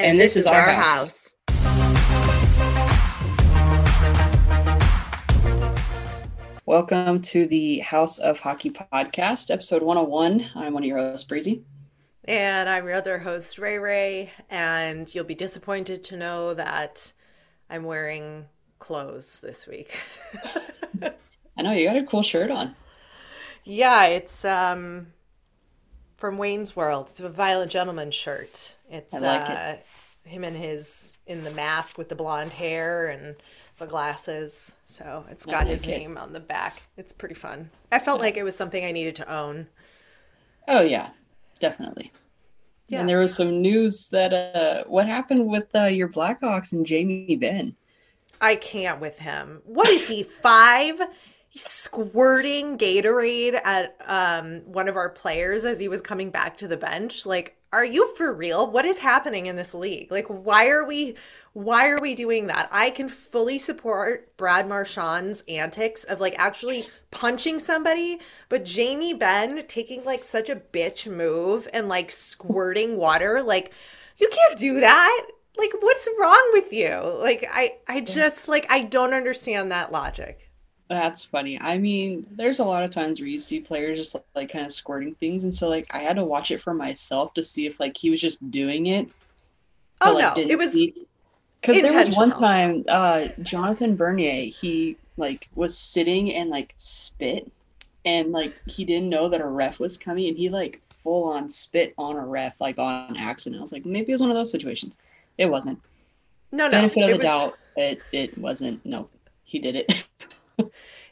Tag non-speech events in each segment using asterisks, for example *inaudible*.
And, and this, this, is, our, our house. house. Welcome to the House of Hockey podcast, episode 101. I'm one of your hosts, Breezy. And I'm your other host, Ray Ray. And you'll be disappointed to know that I'm wearing clothes this week. *laughs* I know you got a cool shirt on. Yeah, it's um from Wayne's World. It's a Violent Gentleman shirt. It's like uh, it. him and his in the mask with the blonde hair and the glasses. So it's got like his it. name on the back. It's pretty fun. I felt yeah. like it was something I needed to own. Oh yeah, definitely. Yeah. And there was some news that uh what happened with uh, your Blackhawks and Jamie Benn? I can't with him. What is he? Five? Squirting Gatorade at um, one of our players as he was coming back to the bench. Like, are you for real? What is happening in this league? Like, why are we why are we doing that? I can fully support Brad Marchand's antics of like actually punching somebody, but Jamie Benn taking like such a bitch move and like squirting water, like you can't do that. Like what's wrong with you? Like I I just like I don't understand that logic. That's funny. I mean, there's a lot of times where you see players just like kind of squirting things, and so like I had to watch it for myself to see if like he was just doing it. Oh like, no, it was because there was one time uh Jonathan Bernier he like was sitting and like spit, and like he didn't know that a ref was coming, and he like full on spit on a ref like on accident. I was like, maybe it was one of those situations. It wasn't. No, no. Benefit of the was... doubt, it it wasn't. No, he did it. *laughs*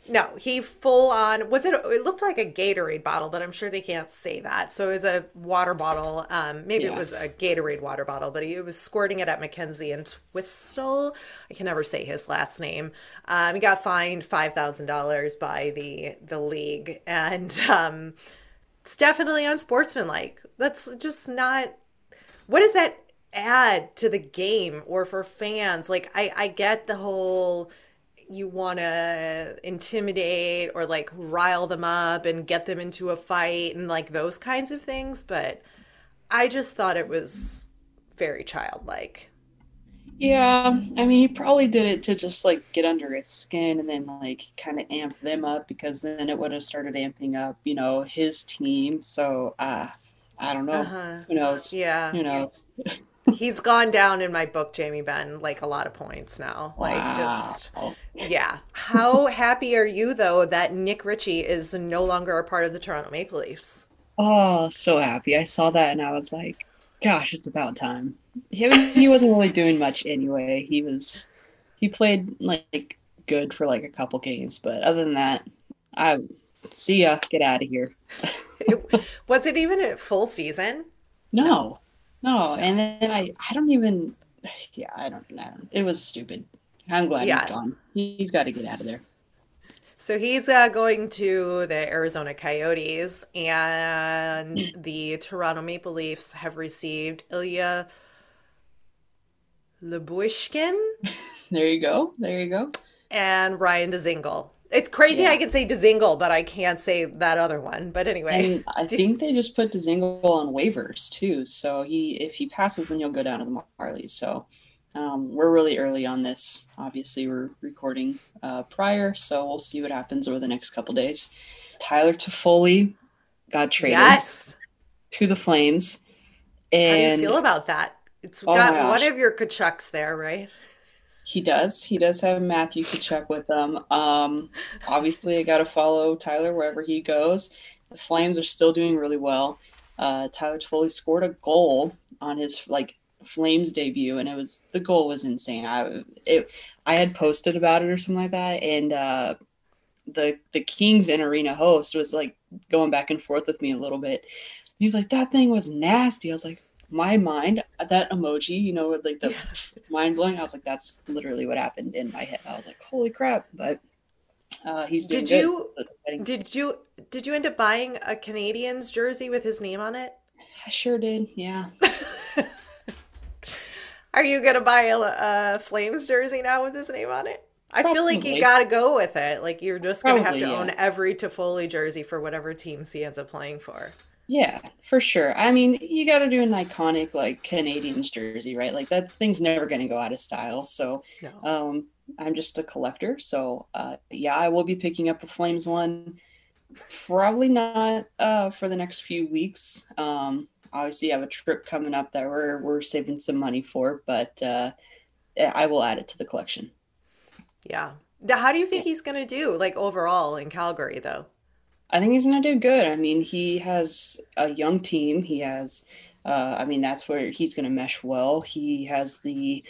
No, he full on was it it looked like a Gatorade bottle, but I'm sure they can't say that. So it was a water bottle. Um maybe yeah. it was a Gatorade water bottle, but he was squirting it at Mackenzie and Twistle. I can never say his last name. Um he got fined five thousand dollars by the the league. And um it's definitely unsportsmanlike. That's just not what does that add to the game or for fans? Like I I get the whole you want to intimidate or like rile them up and get them into a fight and like those kinds of things. But I just thought it was very childlike. Yeah, I mean, he probably did it to just like get under his skin and then like kind of amp them up because then it would have started amping up, you know, his team. So, uh, I don't know. Uh-huh. Who knows? Yeah. Who knows? *laughs* he's gone down in my book, Jamie Benn, like a lot of points now. Like just yeah. How happy are you though that Nick Ritchie is no longer a part of the Toronto Maple Leafs? Oh, so happy. I saw that and I was like, gosh, it's about time. He, he wasn't really doing much anyway. He was he played like good for like a couple games, but other than that, I see ya, get out of here. *laughs* was it even a full season? No. No, and then I I don't even yeah, I don't know. It was stupid. I'm glad yeah. he's gone. He's got to get out of there. So he's uh, going to the Arizona Coyotes, and hmm. the Toronto Maple Leafs have received Ilya Lyubushkin. *laughs* there you go. There you go. And Ryan Dzingel. It's crazy yeah. I can say Dzingel, but I can't say that other one. But anyway, and I *laughs* think they just put Dzingel on waivers too. So he, if he passes, then you'll go down to the Marlies. So um, we're really early on this. Obviously, we're recording uh, prior, so we'll see what happens over the next couple days. Tyler Toffoli got traded yes. to the Flames. And How do you feel about that? It's oh got one of your Tkachuks there, right? He does. He does have Matthew Tkachuk with them. Um, obviously, I got to follow Tyler wherever he goes. The Flames are still doing really well. Uh, Tyler Toffoli scored a goal on his like Flames debut, and it was the goal was insane. I it I had posted about it or something like that, and uh, the the Kings and arena host was like going back and forth with me a little bit. He's like, "That thing was nasty." I was like, my mind, that emoji, you know, with like the Yeah. *laughs* mind blowing, I was like, that's literally what happened in my head. I was like, holy crap. But uh, he's doing Did good. you So did you did you end up buying a Canadiens jersey with his name on it? I sure did. Yeah. *laughs* Are you gonna buy a, a Flames jersey now with his name on it? I feel like you gotta go with it. Like you're just gonna have Probably, to own every Toffoli jersey for whatever teams he ends up playing for. Yeah, for sure. I mean, you got to do an iconic like Canadiens jersey, right? Like that thing's never going to go out of style. So, No. um, I'm just a collector. So, uh, yeah, I will be picking up a Flames one. Probably not uh, for the next few weeks. Um, obviously, I have a trip coming up that we're we're saving some money for, but uh, I will add it to the collection. Yeah. How do you think he's gonna do, like overall in Calgary, though? I think he's gonna do good. I mean, he has a young team. He has, uh, I mean, that's where he's gonna mesh well. He has the,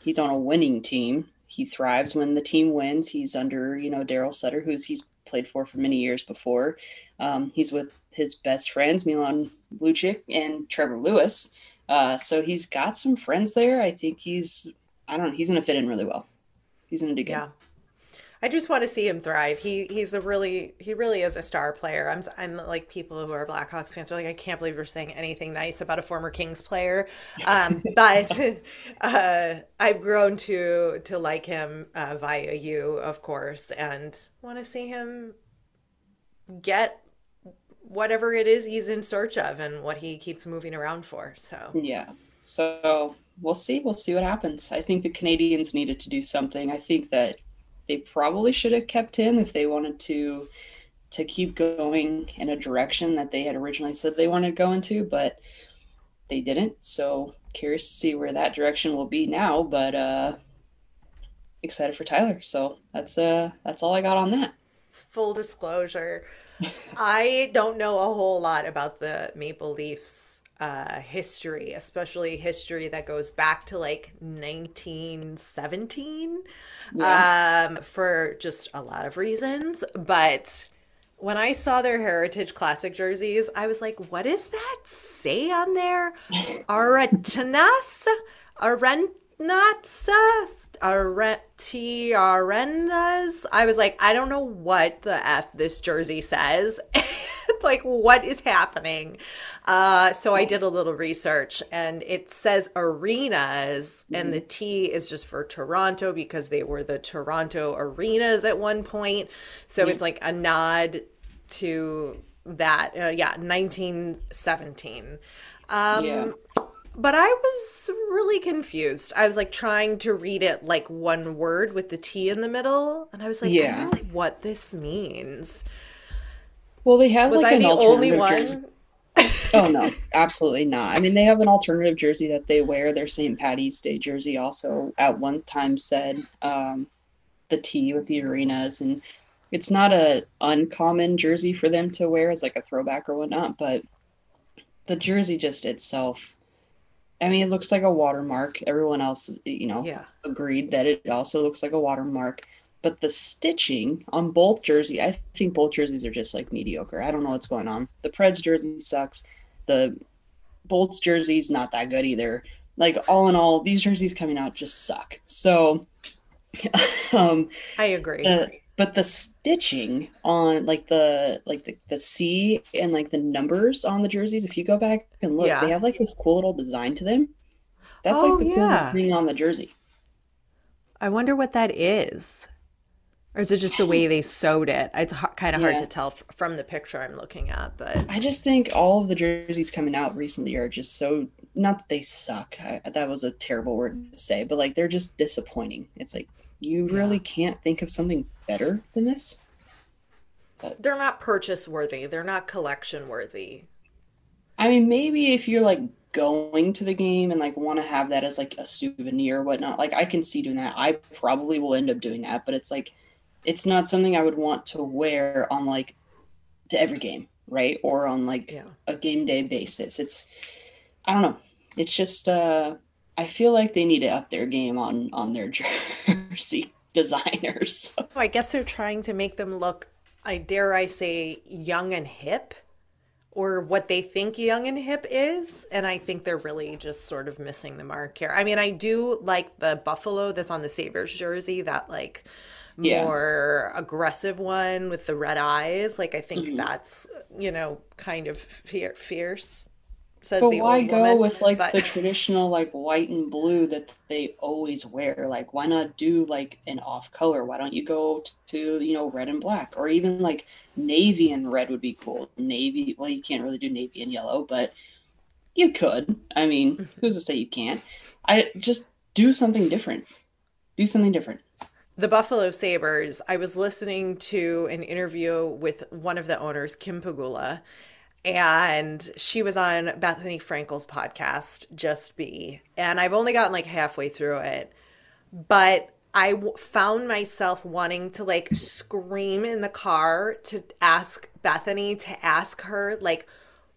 he's on a winning team. He thrives when the team wins. He's under, you know, Daryl Sutter, who's he's played for for many years before. Um, he's with his best friends, Milan Lucic and Trevor Lewis. Uh, so he's got some friends there. I think he's, I don't know, he's gonna fit in really well. He's gonna do good. Yeah. I just want to see him thrive. He he's a really he really is a star player. I'm I'm like people who are Blackhawks fans are like I can't believe you're saying anything nice about a former Kings player. Um, but *laughs* uh, I've grown to to like him uh, via you, of course, and want to see him get whatever it is he's in search of and what he keeps moving around for. So Yeah. So we'll see. We'll see what happens. I think the Canadiens needed to do something. I think that they probably should have kept him if they wanted to to keep going in a direction that they had originally said they wanted to go into, but they didn't. So curious to see where that direction will be now, but uh excited for Tyler. So that's uh that's all I got on that. full disclosure. *laughs* I don't know a whole lot about the Maple Leafs uh, history, especially history that goes back to like 1917, Yeah. um, for just a lot of reasons. But when I saw their Heritage Classic jerseys, I was like, what does that say on there? Aretanas? Arenas? Aretiarenas? I was like, I don't know what the F this jersey says. *laughs* *laughs* like, what is happening? Uh, so I did a little research and it says arenas, and the T is just for Toronto because they were the Toronto arenas at one point. So Yeah. it's like a nod to that. Uh, yeah, 1917. Um, Yeah. but I was really confused. I was like trying to read it like one word with the T in the middle, and I was like, I Yeah. know what this means. Well, they have Was like I an the only alternative jersey. one? *laughs* Oh no, absolutely not. I mean, they have an alternative jersey that they wear. Their St. Patty's Day jersey also at one time said um, the T with the arenas, and it's not a uncommon jersey for them to wear as like a throwback or whatnot. But the jersey just itself, I mean, it looks like a watermark. Everyone else, you know, Yeah. agreed that it also looks like a watermark. But the stitching on both jersey, I think both jerseys are just like mediocre. I don't know what's going on. The Preds jersey sucks. The Bolts jersey's not that good either. Like all in all, these jerseys coming out just suck. So, *laughs* um, I agree. but the stitching on like the like the, the C and like the numbers on the jerseys, if you go back and look, Yeah. they have like this cool little design to them. That's Oh, like the coolest thing on the jersey. I wonder what that is. Or is it just the way they sewed it? It's h- kind of hard to tell f- from the picture I'm looking at, but I just think all of the jerseys coming out recently are just so not that they suck. I, that was a terrible word to say, but like they're just disappointing. It's like you Yeah. really can't think of something better than this. they're not purchase worthy. They're not collection worthy. I mean, maybe if you're like going to the game and like want to have that as like a souvenir or whatnot, like I can see doing that. I probably will end up doing that, but it's like it's not something I would want to wear on like to every game, right? Or on like Yeah. a game day basis. It's I don't know. It's just uh I feel like they need to up their game on on their *laughs* jersey designers. I guess they're trying to make them look, I dare I say, young and hip. or what they think young and hip is. And I think they're really just sort of missing the mark here. I mean, I do like the buffalo that's on the Sabres jersey, that like Yeah. more aggressive one with the red eyes. Like, I think Mhm. that's, you know, kind of fier- fierce, says But the why go woman. with like But the traditional like white and blue that they always wear? Like, why not do like an off color? Why don't you go to, you know, red and black or even like navy and red would be cool. Navy, well, you can't really do navy and yellow, but you could. I mean, who's to say you can't? I just do something different. Do something different. The Buffalo Sabres, I was listening to an interview with one of the owners, Kim Pegula, and she was on Bethenny Frankel's podcast, Just Be. And I've only gotten like halfway through it, but I w- found myself wanting to like scream in the car to ask Bethenny to ask her, like,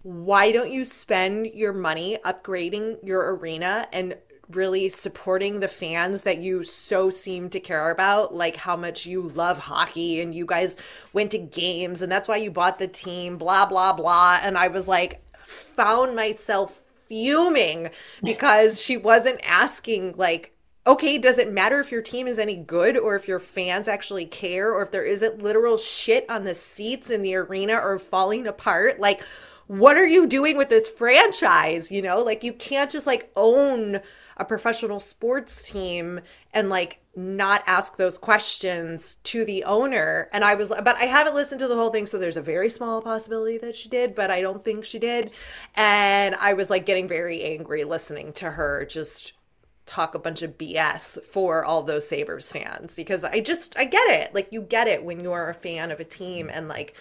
why don't you spend your money upgrading your arena and really supporting the fans that you so seem to care about like how much you love hockey and you guys went to games and that's why you bought the team blah blah blah and i was like found myself fuming because she wasn't asking like okay, does it matter if your team is any good or if your fans actually care or if there isn't literal shit on the seats in the arena or falling apart? Like, what are you doing with this franchise? You know, like you can't just like own a professional sports team and like not ask those questions to the owner. And I was, but I haven't listened to the whole thing. So there's a very small possibility that she did, but I don't think she did. And I was like getting very angry listening to her just talk a bunch of BS for all those Sabres fans because I just I get it. Like you get it when you're a fan of a team and like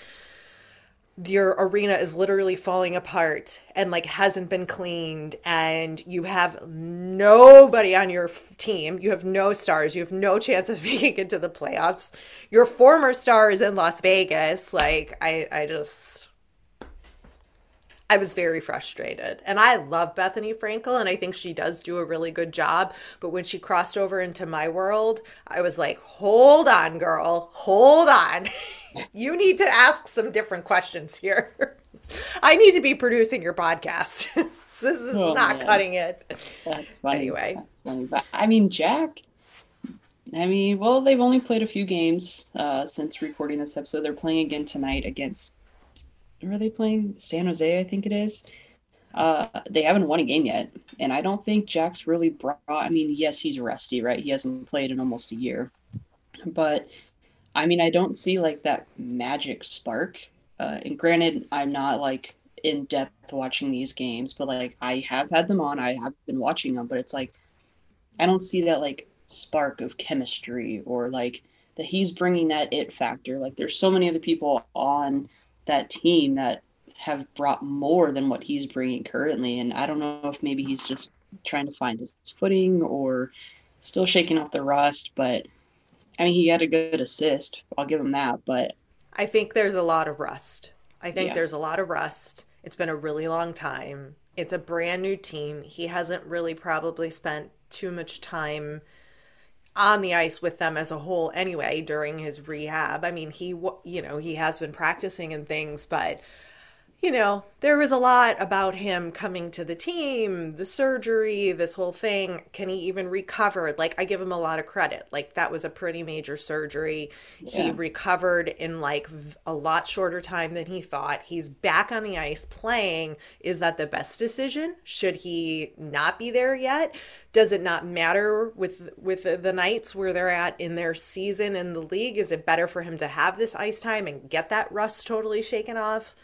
your arena is literally falling apart and like hasn't been cleaned and you have nobody on your f- team you have no stars you have no *laughs* chance of making it to the playoffs your former star is in las vegas like i i just I was very frustrated. And I love Bethenny Frankel, and I think she does do a really good job. But when she crossed over into my world, I was like, hold on, girl, hold on. *laughs* you need to ask some different questions here. *laughs* I need to be producing your podcast. so *laughs* this is Oh not man, cutting it. that's funny. Anyway, That's funny. But I mean, Jack. I mean, well, they've only played a few games uh, since recording this episode. They're playing again tonight against. Are they playing? San Jose, I think it is. Uh, they haven't won a game yet, and I don't think Jack's really brought. I mean, yes, he's rusty, right? He hasn't played in almost a year, but I mean, I don't see like that magic spark. Uh, and granted, I'm not like in depth watching these games, but like I have had them on. I have been watching them, but it's like I don't see that like spark of chemistry or like that he's bringing that it factor. Like there's so many other people on that team that have brought more than what he's bringing currently, and I don't know if maybe he's just trying to find his footing or still shaking off the rust, but I mean, he had a good assist. I'll give him that. But I think there's a lot of rust. I think yeah, there's a lot of rust. It's been a really long time. It's a brand new team. He hasn't really probably spent too much time on the ice with them as a whole anyway during his rehab. I mean, he you know, he has been practicing and things, but you know, there was a lot about him coming to the team, the surgery, this whole thing. Can he even recover? Like, I give him a lot of credit. Like, that was a pretty major surgery. He recovered in like a lot shorter time than he thought. He's back on the ice playing. Is that the best decision? Should he not be there yet? Does it not matter with with the Knights where they're at in their season in the league? Is it better for him to have this ice time and get that rust totally shaken off?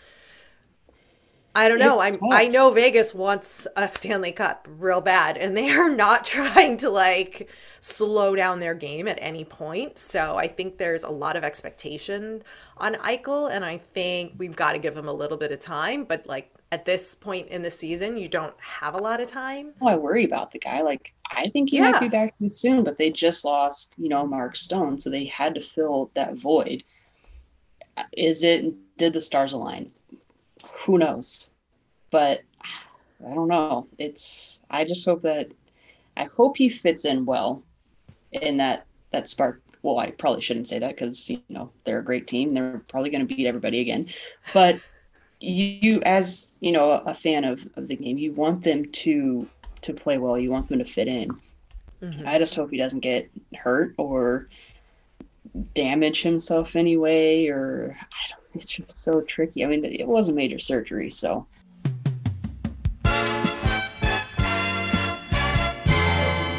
I don't know. I'm I know Vegas wants a Stanley Cup real bad and they *laughs* are not trying to like slow down their game at any point. So I think there's a lot of expectation on Eichel and I think we've got to give him a little bit of time, but like at this point in the season, you don't have a lot of time. Oh, I worry about the guy. Like, I think he might be back too soon, but they just lost, you know, Mark Stone, so they had to fill that void. Uh, is it, did the stars align? Who knows? But I don't know. It's, I just hope that, I hope he fits in well in that, that spark. Well, I probably shouldn't say that because, you know, they're a great team. They're probably going to beat everybody again. But you as you know a fan of, of the game you want them to to play well you want them to fit in mm-hmm. i just hope he doesn't get hurt or damage himself anyway or i don't it's just so tricky. I mean it was a major surgery so.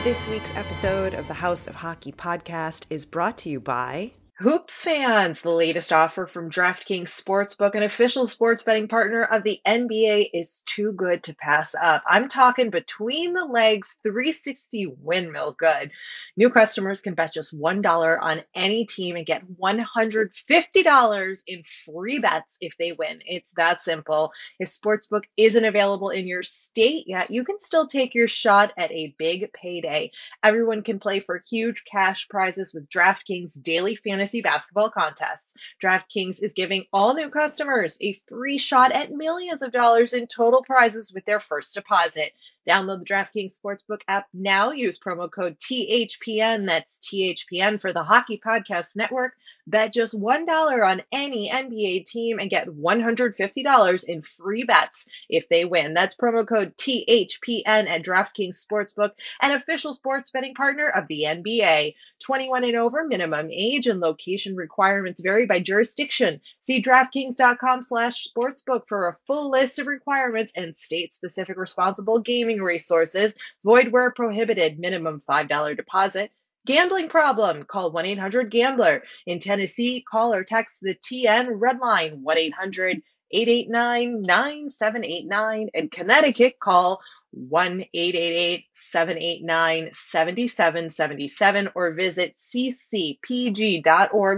This week's episode of the House of Hockey podcast is brought to you by Hoops fans, the latest offer from DraftKings Sportsbook, an official sports betting partner of the NBA, is too good to pass up. I'm talking between the legs 360 windmill good. New customers can bet just $1 on any team and get $150 in free bets if they win. It's that simple. If Sportsbook isn't available in your state yet, you can still take your shot at a big payday. Everyone can play for huge cash prizes with DraftKings daily fantasy fantasy basketball contests. DraftKings is giving all new customers a free shot at millions of dollars in total prizes with their first deposit. Download the DraftKings Sportsbook app now. Use promo code THPN. That's THPN for the Hockey Podcast Network. Bet just $1 on any NBA team and get $150 in free bets if they win. That's promo code THPN at DraftKings Sportsbook, an official sports betting partner of the NBA. 21 and over minimum age and location requirements vary by jurisdiction. See DraftKings.com slash sportsbook for a full list of requirements and state-specific responsible gaming resources. Void where prohibited. Minimum $5 deposit. Gambling problem? Call 1 800 Gambler. In Tennessee, call or text the TN Red Line 1 800 889 9789. In Connecticut, call 1 888 789 7777 or visit ccpg.org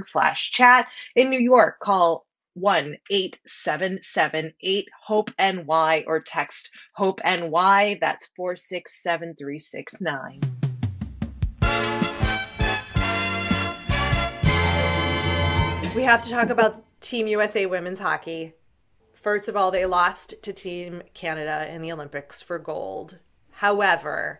slash chat. In New York, call one eight seven seven eight hope ny or text hope ny that's 467369 we have to talk about team usa women's hockey. First of all they lost to team canada in the olympics for gold. However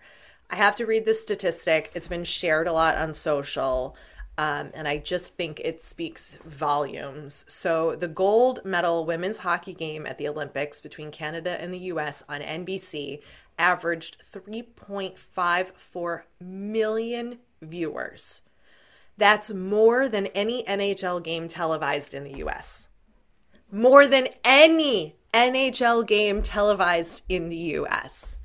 i have to read this statistic. It's been shared a lot on social um, and I just think it speaks volumes. So, the gold medal women's hockey game at the Olympics between Canada and the US on NBC averaged 3.54 million viewers. That's more than any NHL game televised in the US. More than any NHL game televised in the US.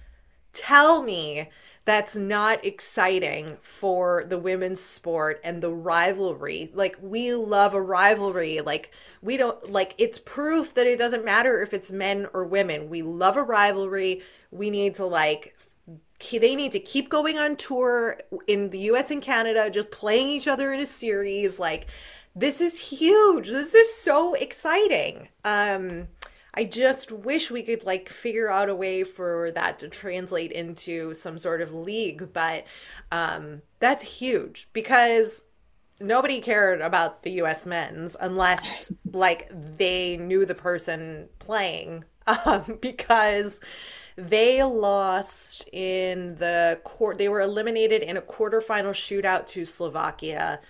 Tell me that's not exciting for the women's sport and the rivalry. Like we love a rivalry. Like we don't like it's proof that it doesn't matter if it's men or women. We love a rivalry. We need to like they need to keep going on tour in the US and Canada just playing each other in a series like this is huge. This is so exciting. Um I just wish we could like figure out a way for that to translate into some sort of league, but um, that's huge because nobody cared about the US men's unless like they knew the person playing *laughs* um, because they lost in the court they were eliminated in a quarterfinal shootout to Slovakia.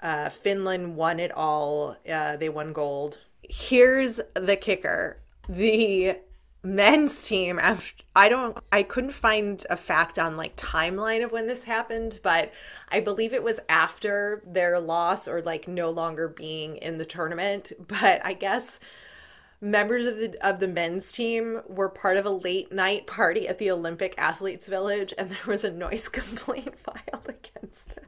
Uh, Finland won it all. Uh, they won gold. Here's the kicker the men's team after I don't I couldn't find a fact on like timeline of when this happened, but I believe it was after their loss or like no longer being in the tournament, *laughs* but I guess members of the of the men's team were part of a late night party at the Olympic Athletes Village and *laughs* there was a noise *laughs* complaint filed against them.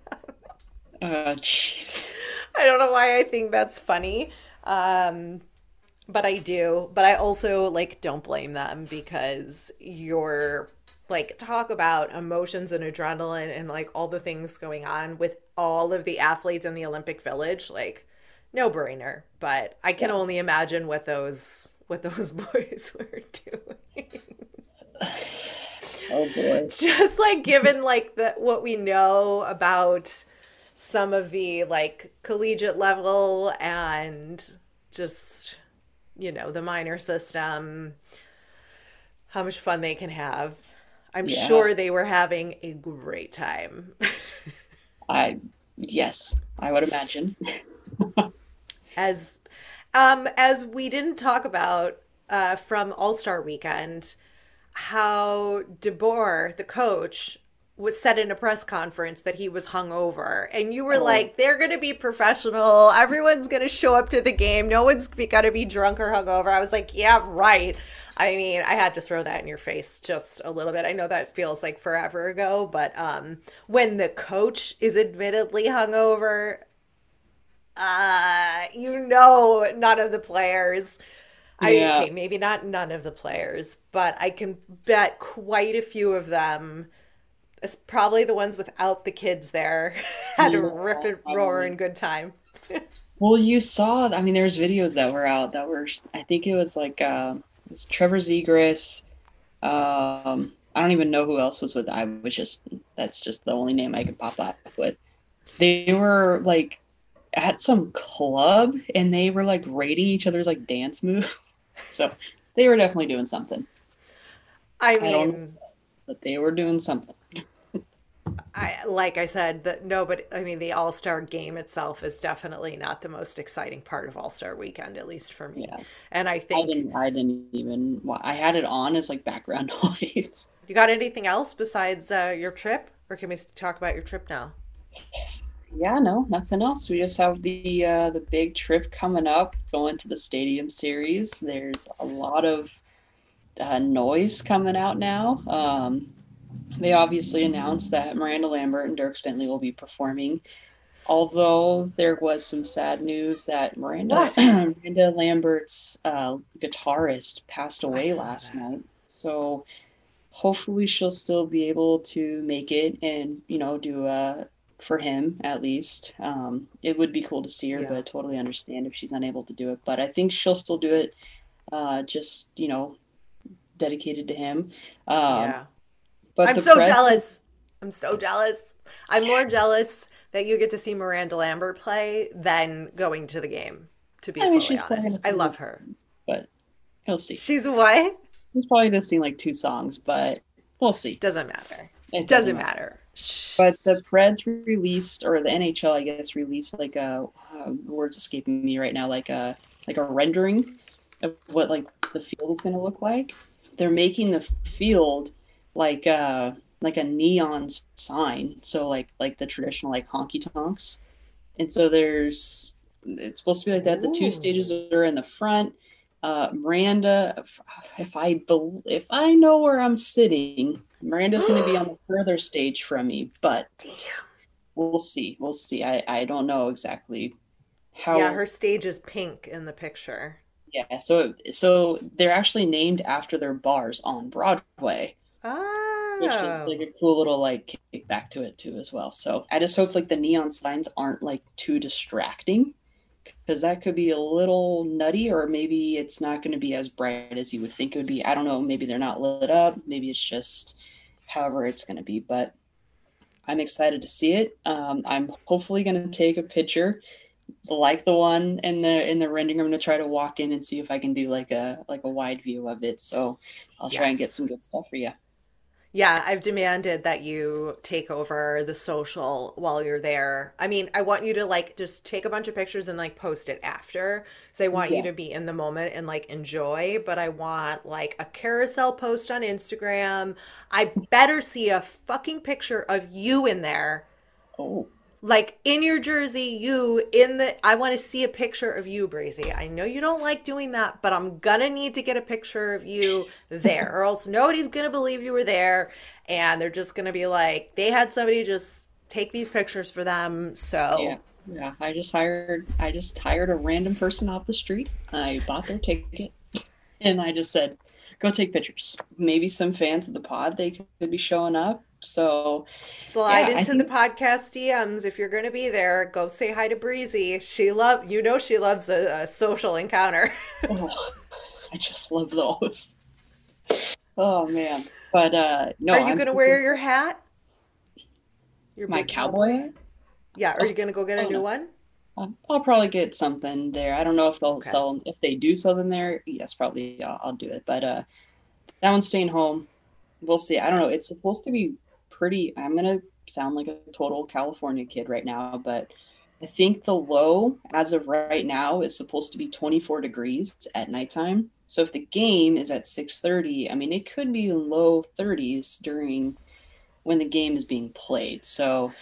Oh jeez. I don't know why I think that's funny. Um but I do. But I also like don't blame them because you're like talk about emotions and adrenaline and like all the things going on with all of the athletes in the Olympic Village. Like no brainer. But I can yeah. only imagine what those what those *laughs* boys were doing. oh boy. *laughs* Just like given like the what we know about some of the like collegiate level and just you know, the minor system, how much fun they can have. I'm yeah. sure they were having a great time. I yes, I would imagine. *laughs* as um as we didn't talk about uh, from All Star Weekend how DeBoer, the coach, was said in a press conference that he was hungover, and you were oh. like, "They're going to be professional. Everyone's going to show up to the game. No one's got to be drunk or hungover." I was like, "Yeah, right." I mean, I had to throw that in your face just a little bit. I know that feels like forever ago, but um, when the coach is admittedly hungover, uh, you know, none of the players. Yeah. I okay, maybe not none of the players, but I can bet quite a few of them probably the ones without the kids there *laughs* had yeah, a rip and roar and good time. *laughs* well, you saw. I mean, there's videos that were out that were. I think it was like uh, it was Trevor Zegras. Um, I don't even know who else was with. I was just that's just the only name I could pop up with. They were like at some club and they were like rating each other's like dance moves. *laughs* so they were definitely doing something. I mean, I but they were doing something. I, like I said, that no, but I mean, the All Star game itself is definitely not the most exciting part of All Star Weekend, at least for me. Yeah. And I think I didn't, I didn't even. I had it on as like background *laughs* noise. You got anything else besides uh, your trip, or can we talk about your trip now? Yeah, no, nothing else. We just have the uh, the big trip coming up, going to the Stadium Series. There's a lot of uh, noise coming out now. Um, they obviously announced that Miranda Lambert and Dierks Bentley will be performing. Although there was some sad news that Miranda *clears throat* Miranda Lambert's uh, guitarist passed away last that. night. So hopefully she'll still be able to make it and you know do a for him at least. Um, it would be cool to see her, yeah. but totally understand if she's unable to do it. But I think she'll still do it. Uh, just you know, dedicated to him. Um, yeah. But I'm so jealous. I'm so jealous. I'm more jealous that you get to see Miranda Lambert play than going to the game. To be I mean, fully honest, I love her. But we'll see. She's what? He's probably just seen like two songs, but we'll see. Doesn't matter. It doesn't, doesn't matter. matter. But the Preds released, or the NHL, I guess, released like a uh, words escaping me right now, like a like a rendering of what like the field is going to look like. They're making the field like uh like a neon sign. So like like the traditional like honky tonks. And so there's it's supposed to be like that. The two stages are in the front. Uh miranda if, if i if i know where i'm sitting miranda's going to be on the *gasps* further stage from me but we'll see. We'll see. I i don't know exactly how yeah her stage is pink in the picture. Yeah so so they're actually named after their bars on broadway Oh. Which is like a cool little like kick back to it too as well. So I just hope like the neon signs aren't like too distracting because that could be a little nutty or maybe it's not going to be as bright as you would think it would be. I don't know. Maybe they're not lit up. Maybe it's just however it's going to be. But I'm excited to see it. Um, I'm hopefully going to take a picture like the one in the in the rendering. I'm going to try to walk in and see if I can do like a like a wide view of it. So I'll yes. try and get some good stuff for you. Yeah, I've demanded that you take over the social while you're there. I mean, I want you to like just take a bunch of pictures and like post it after. So I want yeah. you to be in the moment and like enjoy, but I want like a carousel post on Instagram. I better see a fucking picture of you in there. Oh like in your jersey, you in the. I want to see a picture of you, Breezy. I know you don't like doing that, but I'm gonna need to get a picture of you there, or else nobody's gonna believe you were there, and they're just gonna be like, they had somebody just take these pictures for them. So yeah, yeah. I just hired. I just hired a random person off the street. I bought their ticket, and I just said, go take pictures. Maybe some fans of the pod they could be showing up so slide yeah, into think... the podcast DMs if you're going to be there. Go say hi to Breezy. She love you know she loves a, a social encounter. *laughs* oh, I just love those. Oh man, but uh no. Are you going to wear your hat? Your my cowboy hat? Yeah. Are oh, you going to go get a oh, new one? I'll probably get something there. I don't know if they'll okay. sell them. If they do sell them there, yes, probably I'll, I'll do it. But uh, that one's staying home. We'll see. I don't know. It's supposed to be pretty i'm gonna sound like a total california kid right now but I think the low as of right now is supposed to be 24 degrees at nighttime. So if the game is at 6:30, I mean it could be low 30s during when the game is being played. So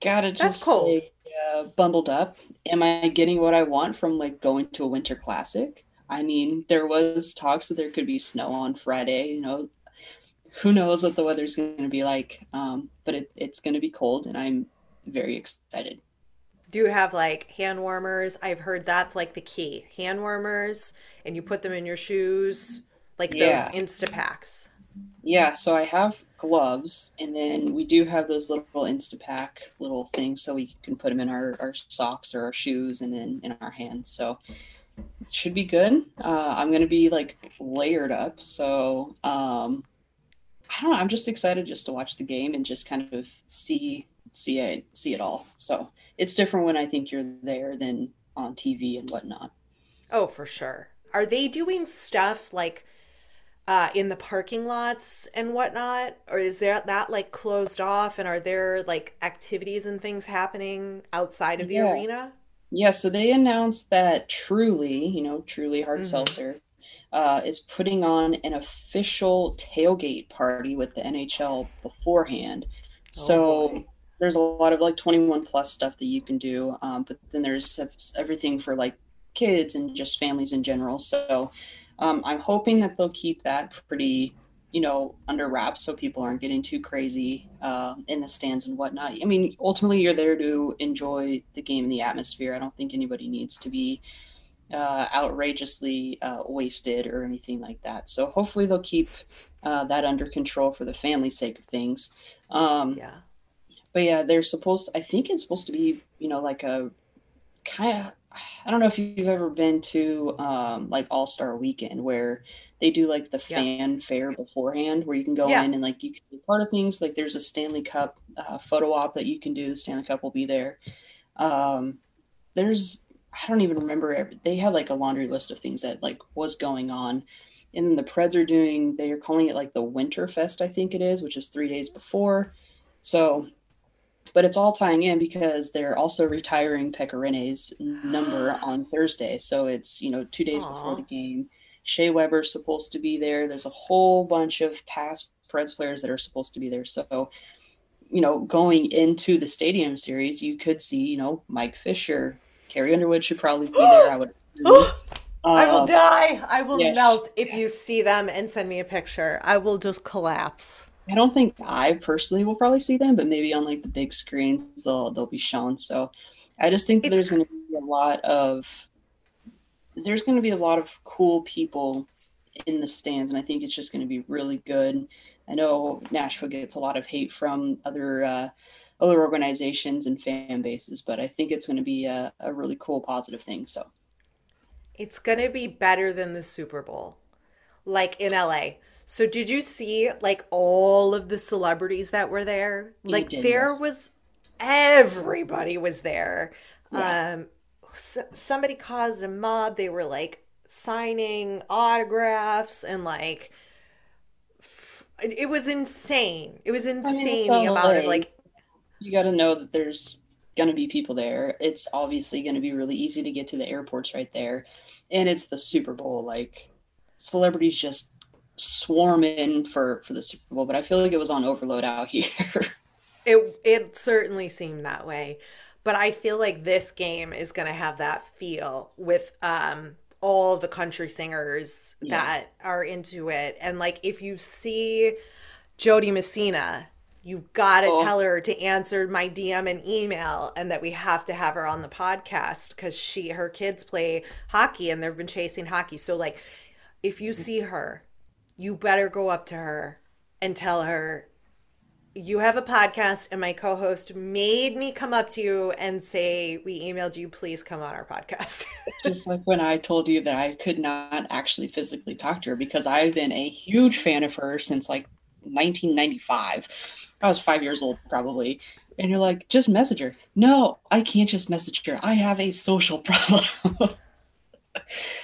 gotta just stay uh, bundled up. Am I getting what I want from like going to a winter classic? I mean, there was talks that there could be snow on Friday. You know, who knows what the weather's going to be like? Um, but it, it's going to be cold, and I'm very excited. Do you have like hand warmers? I've heard that's like the key. Hand warmers, and you put them in your shoes, like yeah. those Instapaks. Yeah, so I have gloves, and then we do have those little Instapack little things, so we can put them in our, our socks or our shoes, and then in our hands. So it should be good. Uh, I'm gonna be like layered up, so um, I don't know. I'm just excited just to watch the game and just kind of see see it see it all. So it's different when I think you're there than on TV and whatnot. Oh, for sure. Are they doing stuff like uh, in the parking lots and whatnot, or is there that like closed off? And are there like activities and things happening outside of the yeah. arena? Yeah, so they announced that Truly, you know, Truly Hard mm-hmm. Seltzer, uh, is putting on an official tailgate party with the NHL beforehand. Oh, so there's a lot of like 21 plus stuff that you can do, um, but then there's everything for like kids and just families in general. So um, I'm hoping that they'll keep that pretty you know under wraps so people aren't getting too crazy uh, in the stands and whatnot i mean ultimately you're there to enjoy the game and the atmosphere i don't think anybody needs to be uh, outrageously uh, wasted or anything like that. So hopefully they'll keep uh, that under control for the family sake of things. Um, yeah. but yeah they're supposed i think it's supposed to be you know like a kind of I don't know if you've ever been to um, like All Star Weekend where they do like the yeah. fan fair beforehand where you can go yeah. in and like you can be part of things. Like there's a stanley cup uh, photo op that you can do. The stanley cup will be there. Um, there's i don't even remember every, they have like a laundry list of things that like was going on and then the preds are doing they are calling it like the winter fest i think it is which is three days before so but it's all tying in because they're also retiring Pekka number *gasps* on Thursday. So it's, you know, two days Aww. before the game. Shea Weber's supposed to be there. There's a whole bunch of past Preds players that are supposed to be there. So, you know, going into the stadium series, you could see, you know, Mike Fisher, Carrie Underwood should probably be there. I would. *gasps* I will um, die. I will melt if you see them and send me a picture. I will just collapse. I don't think I personally will probably see them, but maybe on like the big screens they'll they'll be shown. So I just think there's going to be a lot of there's going to be a lot of cool people in the stands, and I think it's just going to be really good. I know Nashville gets a lot of hate from other uh, other organizations and fan bases, but I think it's going to be a, a really cool, positive thing. So it's going to be better than the Super Bowl, like in LA. So did you see like all of the celebrities that were there? Like did, there yes. was everybody was there. Yeah. Um somebody caused a mob. They were like signing autographs and like it was insane. It was insane I mean, the amount of like you got to know that there's going to be people there. It's obviously going to be really easy to get to the airports right there. And it's the Super Bowl like celebrities just swarm in for for the Super Bowl, but I feel like it was on overload out *laughs* here. it it certainly seemed that way but I feel like this game is going to have that feel with um all the country singers yeah. that are into it. And like if you see Jo Dee Messina, you've got to oh. tell her to answer my DM and email and that we have to have her on the podcast cuz she her kids play hockey and they've been chasing hockey. So like if you see her, you better go up to her and tell her you have a podcast and my co-host made me come up to you and say we emailed you please come on our podcast *laughs* just like when i told you that i could not actually physically talk to her because i've been a huge fan of her since like 1995 i was five years old probably and you're like just message her no i can't just message her i have a social *laughs* problem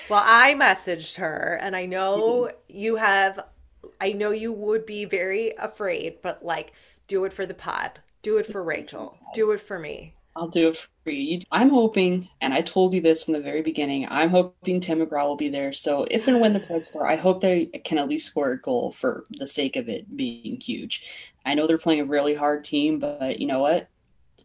well i messaged her and i know mm-hmm. you have I know you would be very afraid, but like, do it for the pod. Do it for Rachel. Do it for me. I'll do it for you. I'm hoping, and I told you this from the very beginning, I'm hoping Tim McGraw will be there. So if and when the Preds score, I hope they can at least score a goal for the sake of it being huge. I know they're playing a really hard team, but you know what?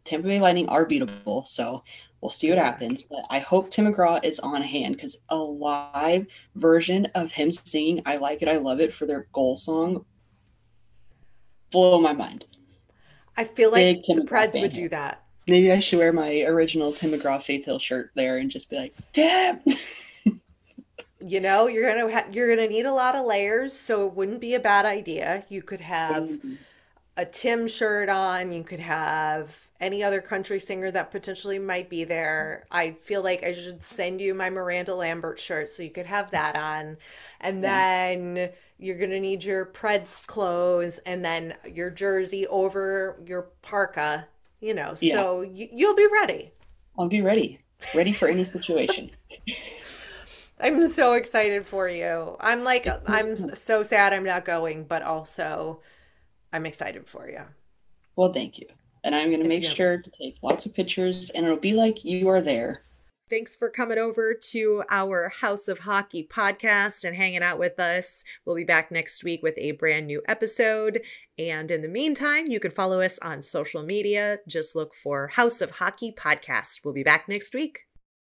Tampa Bay Lightning are beatable. So we'll see what happens. But I hope Tim McGraw is on hand because a live version of him singing I Like It, I Love It for their goal song blow my mind. I feel like the Preds would do that. Maybe I should wear my original Tim McGraw Faith Hill shirt there and just be like, "Damn." *laughs* you know, you're gonna ha- you're gonna need a lot of layers, so it wouldn't be a bad idea. You could have. A Tim shirt on. You could have any other country singer that potentially might be there. I feel like I should send you my Miranda Lambert shirt so you could have that on, and then you're gonna need your Preds clothes and then your jersey over your parka you know. Yeah. so you, you'll be ready. I'll be ready. Ready for any situation. *laughs* I'm so excited for you. I'm like i'm *laughs* so sad i'm not going but also i'm excited for you well thank you and i'm going to make sure to take lots of pictures and it'll be like you are there Thanks for coming over to our House of Hockey podcast and hanging out with us. We'll be back next week with a brand new episode. And in the meantime, you can follow us on social media. Just look for House of Hockey podcast. We'll be back next week.